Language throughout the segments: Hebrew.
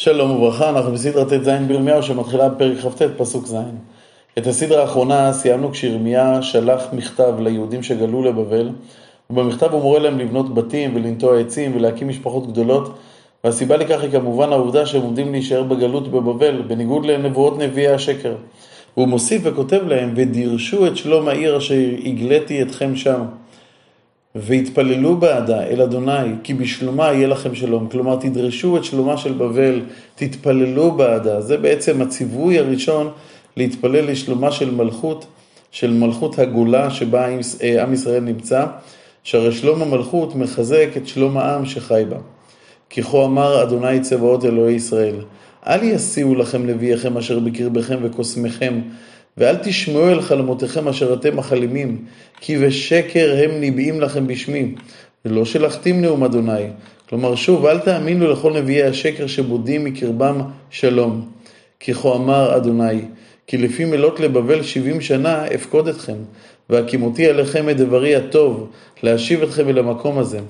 שלום וברכה, אנחנו בסדרה ט"ז בירמיהו שמתחילה בפרק כ"ט, פסוק ז'. את הסדרה האחרונה סיימנו כשירמיה שלח מכתב ליהודים שגלו לבבל, ובמכתב הוא מורה להם לבנות בתים ולנטוע עצים ולהקים משפחות גדולות, והסיבה לכך היא כמובן העובדה שהם עומדים להישאר בגלות בבבל, בניגוד לנבואות נביאי השקר. והוא מוסיף וכותב להם, ודירשו את שלום העיר אשר הגליתי אתכם שם. והתפללו בעדה אל אדוני, כי בשלומה יהיה לכם שלום. כלומר, תדרשו את שלומה של בבל, תתפללו בעדה. זה בעצם הציווי הראשון להתפלל לשלומה של מלכות, של מלכות הגולה שבה אה, עם ישראל נמצא, שהרי שלום המלכות מחזק את שלום העם שחי בה. כי כה אמר אדוני צבאות אלוהי ישראל, אל יסיעו לכם נביאיכם אשר בקרבכם וקוסמכם, ואל תשמעו אל חלומותיכם אשר אתם החלימים, כי בשקר הם ניבאים לכם בשמי, ולא שלחתים נאום אדוני. כלומר, שוב, אל תאמינו לכל נביאי השקר שבודים מקרבם שלום. כי כה אמר אדוני, כי לפי מלות לבבל שבעים שנה אפקוד אתכם, והקימותי עליכם את דברי הטוב, להשיב אתכם אל המקום הזה.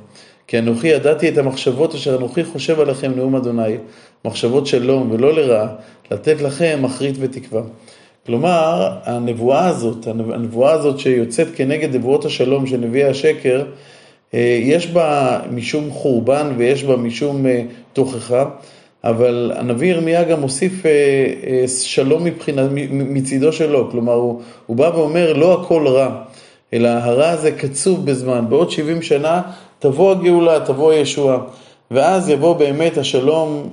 כי אנוכי ידעתי את המחשבות אשר אנוכי חושב עליכם נאום אדוני, מחשבות שלום ולא לרעה, לתת לכם אחרית ותקווה. כלומר, הנבואה הזאת, הנבואה הזאת שיוצאת כנגד נבואות השלום של נביאי השקר, אה, יש בה משום חורבן ויש בה משום אה, תוכחה, אבל הנביא ירמיה גם מוסיף אה, שלום מבחינה, מצידו שלו, כלומר הוא, הוא בא ואומר לא הכל רע, אלא הרע הזה קצוב בזמן, בעוד 70 שנה תבוא הגאולה, תבוא הישועה. ואז יבוא באמת השלום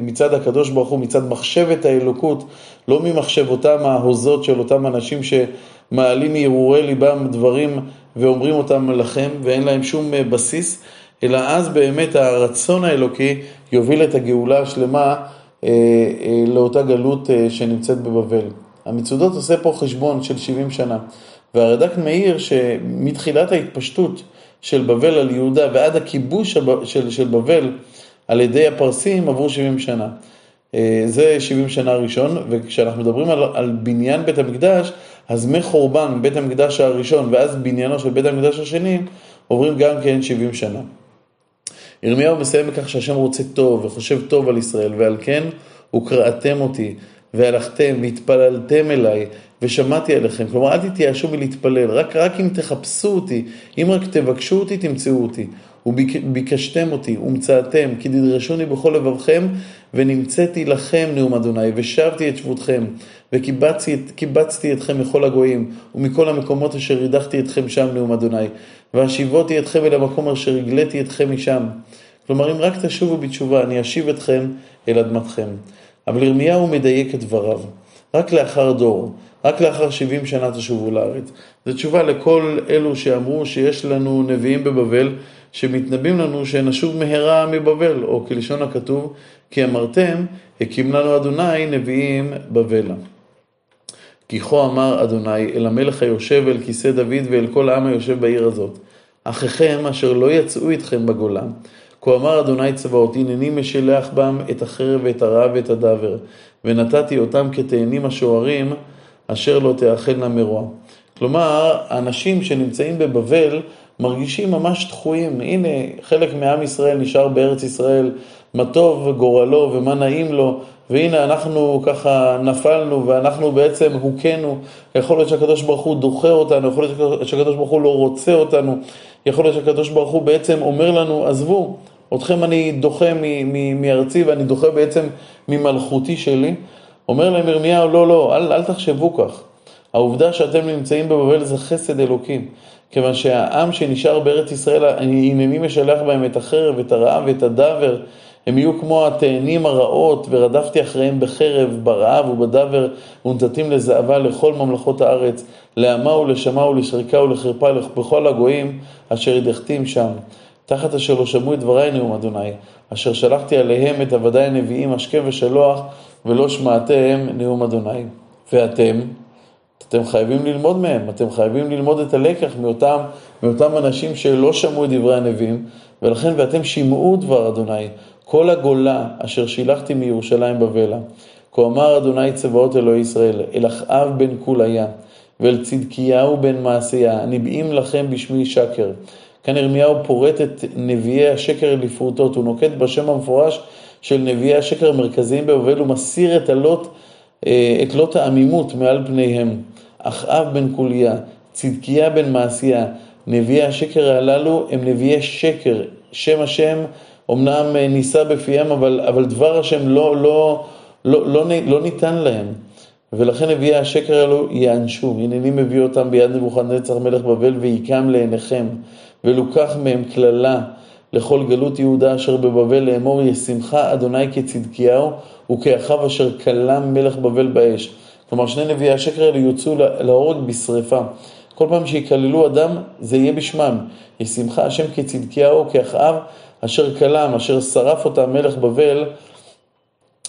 מצד הקדוש ברוך הוא, מצד מחשבת האלוקות, לא ממחשבותם ההוזות של אותם אנשים שמעלים מהרהורי ליבם דברים ואומרים אותם לכם ואין להם שום אה, בסיס, אלא אז באמת הרצון האלוקי יוביל את הגאולה השלמה אה, לאותה גלות שנמצאת בבבל. המצודות עושה פה חשבון של 70 שנה, והרד"ק מעיר שמתחילת ההתפשטות של בבל על יהודה ועד הכיבוש של, של בבל על ידי הפרסים עברו 70 שנה. אה, זה 70 שנה ראשון, וכשאנחנו מדברים על, על בניין בית המקדש, אז מחורבן בית המקדש הראשון ועד בניינו של בית המקדש השני, עוברים גם כן 70 שנה. ירמיהו מסיים בכך שהשם רוצה טוב וחושב טוב על ישראל, ועל כן וקראתם אותי, והלכתם והתפללתם אליי, ושמעתי עליכם. כלומר, אל תתייאשו מלהתפלל, רק, רק אם תחפשו אותי, אם רק תבקשו אותי, תמצאו אותי. וביקשתם אותי, ומצאתם, כי תדרשוני בכל לבבכם, ונמצאתי לכם נאום אדוני, ושבתי את שבותכם, וקיבצתי אתכם מכל הגויים, ומכל המקומות אשר הדחתי אתכם שם נאום אדוני, והשיבותי אתכם אל המקום אשר הגליתי אתכם משם. כלומר, אם רק תשובו בתשובה, אני אשיב אתכם אל אדמתכם. אבל ירמיהו מדייק את דבריו. רק לאחר דור, רק לאחר 70 שנה תשובו לארץ. זו תשובה לכל אלו שאמרו שיש לנו נביאים בבבל, שמתנבאים לנו שנשוב מהרה מבבל, או כלשון הכתוב, כי אמרתם, הקים לנו אדוני נביאים בבלה. כי כה אמר אדוני אל המלך היושב אל כיסא דוד ואל כל העם היושב בעיר הזאת. אחיכם אשר לא יצאו איתכם בגולה, כה אמר אדוני צבאות, הנני משלח בם את החרב ואת הרעב ואת הדבר, ונתתי אותם כתאנים השוערים, אשר לא תאכלנה מרוע. כלומר, האנשים שנמצאים בבבל מרגישים ממש דחויים. הנה, חלק מעם ישראל נשאר בארץ ישראל, מה טוב גורלו ומה נעים לו, והנה אנחנו ככה נפלנו ואנחנו בעצם הוכינו. יכול להיות שהקדוש ברוך הוא דוחה אותנו, יכול להיות שהקדוש ברוך הוא לא רוצה אותנו, יכול להיות שהקדוש ברוך הוא בעצם אומר לנו, עזבו, אתכם אני דוחה מארצי ואני דוחה בעצם ממלכותי שלי. אומר להם ירמיהו, לא, לא, אל, אל תחשבו כך. העובדה שאתם נמצאים בבבל זה חסד אלוקים. כיוון שהעם שנשאר בארץ ישראל, הנני משלח בהם את החרב, את הרעב ואת הדבר. הם יהיו כמו התאנים הרעות, ורדפתי אחריהם בחרב, ברעב ובדבר, ונתתים לזהבה לכל ממלכות הארץ, לעמה ולשמה ולשריקה ולחרפה בכל הגויים, אשר הדחתים שם. תחת אשר לא שמעו את דברי נאום אדוני, אשר שלחתי עליהם את עבדי הנביאים השכם ושלוח, ולא שמעתם נאום אדוני. ואתם, אתם חייבים ללמוד מהם, אתם חייבים ללמוד את הלקח מאותם, מאותם אנשים שלא שמעו את דברי הנביאים, ולכן ואתם שמעו דבר אדוני, כל הגולה אשר שילחתי מירושלים בבלה. כה אמר אדוני צבאות אלוהי ישראל, אל אחאב בן קוליה, ואל צדקיהו בן מעשיה, הנביאים לכם בשמי שקר. כאן ירמיהו פורט את נביאי השקר לפרוטות, הוא נוקט בשם המפורש של נביאי השקר המרכזיים בבבל ומסיר את הלוט, אה, את לוט העמימות מעל פניהם. אחאב בן קוליה, צדקיה בן מעשיה, נביאי השקר הללו הם נביאי שקר, שם השם אמנם אה, נישא בפיהם, אבל, אבל דבר השם לא, לא, לא, לא, לא ניתן להם. ולכן נביאי השקר האלו ייענשו. הנני מביא אותם ביד נבוכדנצר מלך בבל ויקם לעיניכם, ולוקח מהם קללה לכל גלות יהודה אשר בבבל לאמור ישמחה אדוני כצדקיהו וכאחיו אשר כלם מלך בבל באש. כלומר שני נביאי השקר האלו יוצאו להורג בשרפה. כל פעם שיקללו אדם זה יהיה בשמם. ישמחה השם כצדקיהו וכאחיו אשר כלם, אשר שרף אותם מלך בבל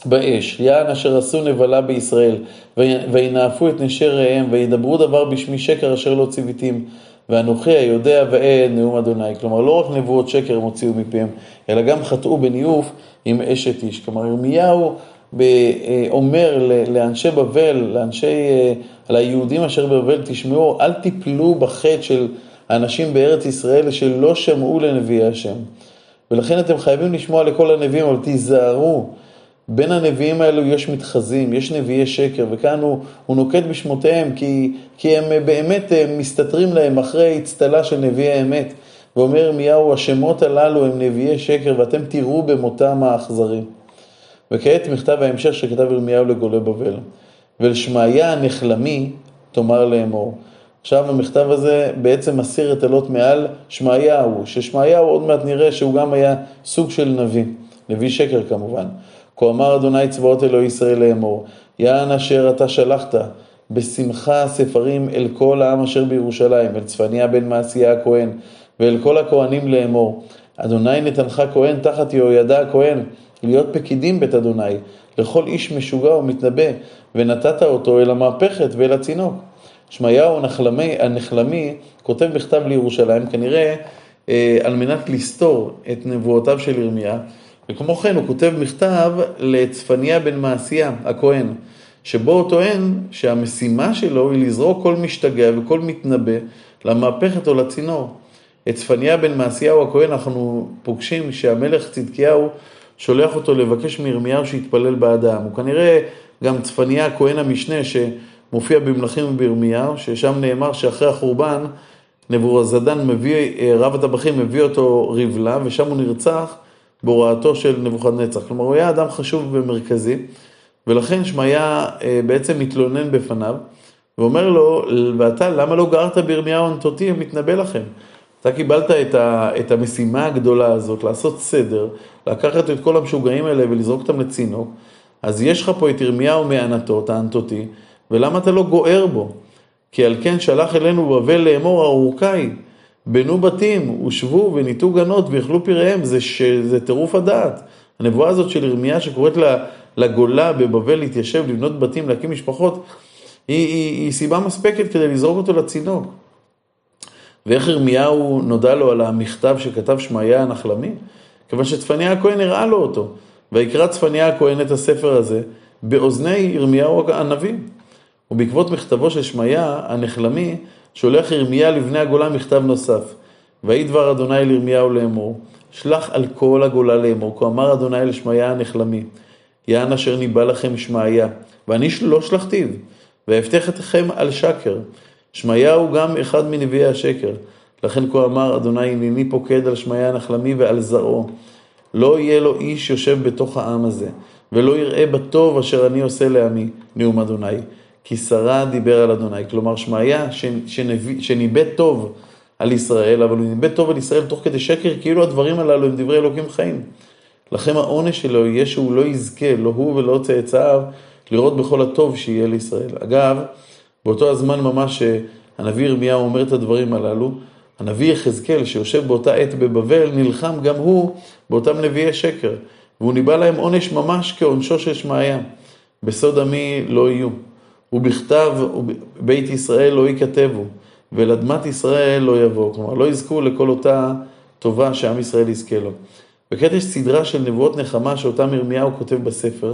באש, יען אשר עשו נבלה בישראל, וינאפו את נשי רעיהם, וידברו דבר בשמי שקר אשר לא ציוויתים, ואנוכי היודע ועד נאום אדוני. כלומר, לא רק נבואות שקר הם הוציאו מפיהם, אלא גם חטאו בניאוף עם אשת איש. כלומר, ירמיהו אומר לאנשי בבל, לאנשי, אה, ליהודים אשר בבבל, תשמעו, אל תיפלו בחטא של האנשים בארץ ישראל שלא שמעו לנביאי השם. ולכן אתם חייבים לשמוע לכל הנביאים, אבל תיזהרו. בין הנביאים האלו יש מתחזים, יש נביאי שקר, וכאן הוא, הוא נוקט בשמותיהם, כי, כי הם באמת הם מסתתרים להם אחרי אצטלה של נביאי אמת. ואומר ירמיהו, השמות הללו הם נביאי שקר, ואתם תראו במותם האכזרי. וכעת מכתב ההמשך שכתב ירמיהו לגולי בבל. ולשמעיה הנחלמי תאמר לאמור. עכשיו המכתב הזה בעצם מסיר את הלוט מעל שמעיהו, ששמעיהו עוד מעט נראה שהוא גם היה סוג של נביא, נביא שקר כמובן. כה אמר אדוני צבאות אלוהי ישראל לאמור, יען אשר אתה שלחת, בשמחה ספרים אל כל העם אשר בירושלים, אל צפניה בן מעשיה הכהן, ואל כל הכהנים לאמור. אדוני נתנך כהן תחת יהוידע הכהן, להיות פקידים בית אדוני, לכל איש משוגע ומתנבא, ונתת אותו אל המהפכת ואל הצינוק. שמעיהו הנחלמי, הנחלמי כותב מכתב לירושלים, כנראה אה, על מנת לסתור את נבואותיו של ירמיה, וכמו כן הוא כותב מכתב לצפניה בן מעשיה, הכהן, שבו הוא טוען שהמשימה שלו היא לזרוק כל משתגע וכל מתנבא למהפכת או לצינור. את צפניה בן מעשיהו הכהן אנחנו פוגשים שהמלך צדקיהו שולח אותו לבקש מירמיהו שיתפלל בעד העם. הוא כנראה גם צפניה הכהן המשנה שמופיע במלכים ובירמיהו, ששם נאמר שאחרי החורבן נבורזדן מביא, רב הטבחים מביא אותו ריבלה ושם הוא נרצח בהוראתו של נבוכדנצר. כלומר, הוא היה אדם חשוב ומרכזי, ולכן שמעיה אה, בעצם מתלונן בפניו, ואומר לו, ואתה, למה לא גרת בירמיהו הנטותי המתנבא לכם? אתה קיבלת את, ה, את המשימה הגדולה הזאת, לעשות סדר, לקחת את כל המשוגעים האלה ולזרוק אותם לצינוק, אז יש לך פה את ירמיהו מענתות, הענתותי, ולמה אתה לא גוער בו? כי על כן שלח אלינו בבל לאמור ארוכי, בנו בתים, ושבו וניתו גנות ויאכלו פראיהם, זה, ש... זה טירוף הדעת. הנבואה הזאת של ירמיה שקוראת לגולה בבבל להתיישב, לבנות בתים, להקים משפחות, היא, היא, היא סיבה מספקת כדי לזרוק אותו לצינוק. ואיך ירמיהו נודע לו על המכתב שכתב שמעיה הנחלמי? כיוון שצפניה הכהן הראה לו אותו, ויקרא צפניה הכהן את הספר הזה באוזני ירמיהו הנביא. ובעקבות מכתבו של שמעיה הנחלמי, שולח ירמיה לבני הגולה מכתב נוסף. ויהי דבר אדוני אל ירמיהו לאמור, שלח על כל הגולה לאמור, כה אמר אדוני לשמעיה הנחלמי, יען אשר ניבא לכם שמעיה, ואני לא שלחתיו, ואבטח אתכם על שקר. שמעיה הוא גם אחד מנביאי השקר. לכן כה אמר אדוני הנני פוקד על שמעיה הנחלמי ועל זרעו. לא יהיה לו איש יושב בתוך העם הזה, ולא יראה בטוב אשר אני עושה לעמי, נאום אדוני. כי שרה דיבר על אדוני. כלומר, שמעיה שניבא טוב על ישראל, אבל הוא ניבא טוב על ישראל תוך כדי שקר, כאילו הדברים הללו הם דברי אלוקים חיים. לכן העונש שלו יהיה שהוא לא יזכה, לא הוא ולא צאצאיו, לראות בכל הטוב שיהיה לישראל. אגב, באותו הזמן ממש שהנביא ירמיהו אומר את הדברים הללו, הנביא יחזקאל שיושב באותה עת בבבל, נלחם גם הוא באותם נביאי שקר, והוא ניבא להם עונש ממש כעונשו של שמעיה. בסוד עמי לא יהיו. ובכתב בית ישראל לא ייכתבו, ולאדמת ישראל לא יבואו. כלומר, לא יזכו לכל אותה טובה שעם ישראל יזכה לו. וכעת יש סדרה של נבואות נחמה שאותם ירמיהו כותב בספר,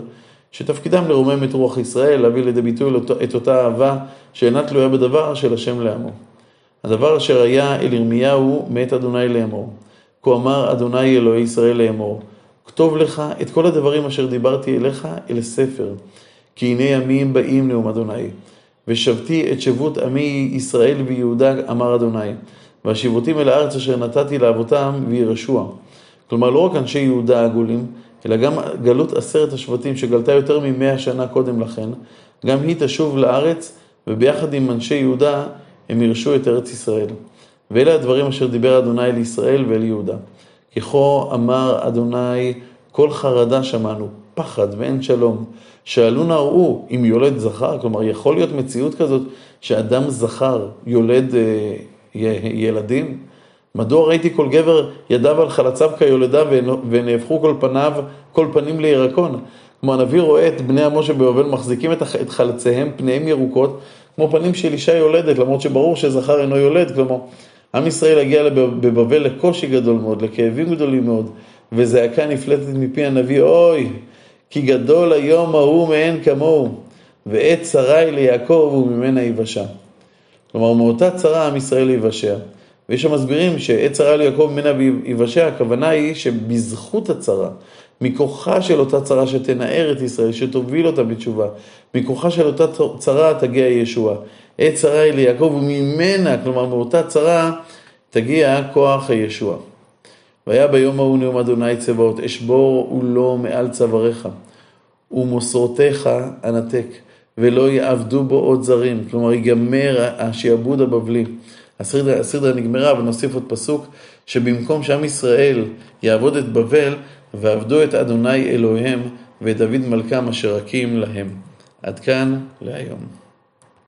שתפקידם לרומם את רוח ישראל, להביא לידי ביטוי את אותה אהבה שאינה תלויה בדבר של השם לעמו. הדבר אשר היה אל ירמיהו מאת אדוני לאמור. כה אמר אדוני אלוהי ישראל לאמור, כתוב לך את כל הדברים אשר דיברתי אליך אל ספר, כי הנה ימים באים נאום אדוני. ושבתי את שבות עמי ישראל ויהודה, אמר אדוני. והשיבותים אל הארץ אשר נתתי לאבותם וירשוע. כלומר, לא רק אנשי יהודה הגולים, אלא גם גלות עשרת השבטים שגלתה יותר ממאה שנה קודם לכן, גם היא תשוב לארץ, וביחד עם אנשי יהודה הם ירשו את ארץ ישראל. ואלה הדברים אשר דיבר אדוני לישראל ואל יהודה. ככה אמר אדוני, כל חרדה שמענו, פחד ואין שלום. שאלו נא ראו אם יולד זכר, כלומר יכול להיות מציאות כזאת שאדם זכר יולד אה, ילדים? מדוע ראיתי כל גבר ידיו על חלציו כיולדה ונהפכו כל פניו, כל פנים לירקון? כמו הנביא רואה את בני עמו שבבבל מחזיקים את חלציהם, פניהם ירוקות, כמו פנים של אישה יולדת, למרות שברור שזכר אינו יולד, כלומר, עם ישראל הגיע בבבל לקושי גדול מאוד, לכאבים גדולים מאוד, וזעקה נפלטת מפי הנביא, אוי, כי גדול היום ההוא מאין כמוהו, ועת שרי ליעקב וממנה יבשע. כלומר, מאותה צרה עם ישראל יבשע. ויש שם מסבירים שעת צרה ליעקב ממנה יבשע, הכוונה היא שבזכות הצרה, מכוחה של אותה צרה שתנער את ישראל, שתוביל אותה בתשובה, מכוחה של אותה צרה תגיע ישועה. עת צרה היא ליעקב וממנה, כלומר מאותה צרה, תגיע כוח הישועה. והיה ביום ההוא נאום אדוני צבאות, אשבור ולא מעל צוואריך, ומוסרותיך אנתק, ולא יעבדו בו עוד זרים. כלומר, ייגמר השעבוד הבבלי. הסדרה, הסדרה נגמרה, ונוסיף עוד פסוק, שבמקום שעם ישראל יעבוד את בבל, ועבדו את אדוני אלוהיהם, ואת דוד מלכם אשר הקים להם. עד כאן להיום.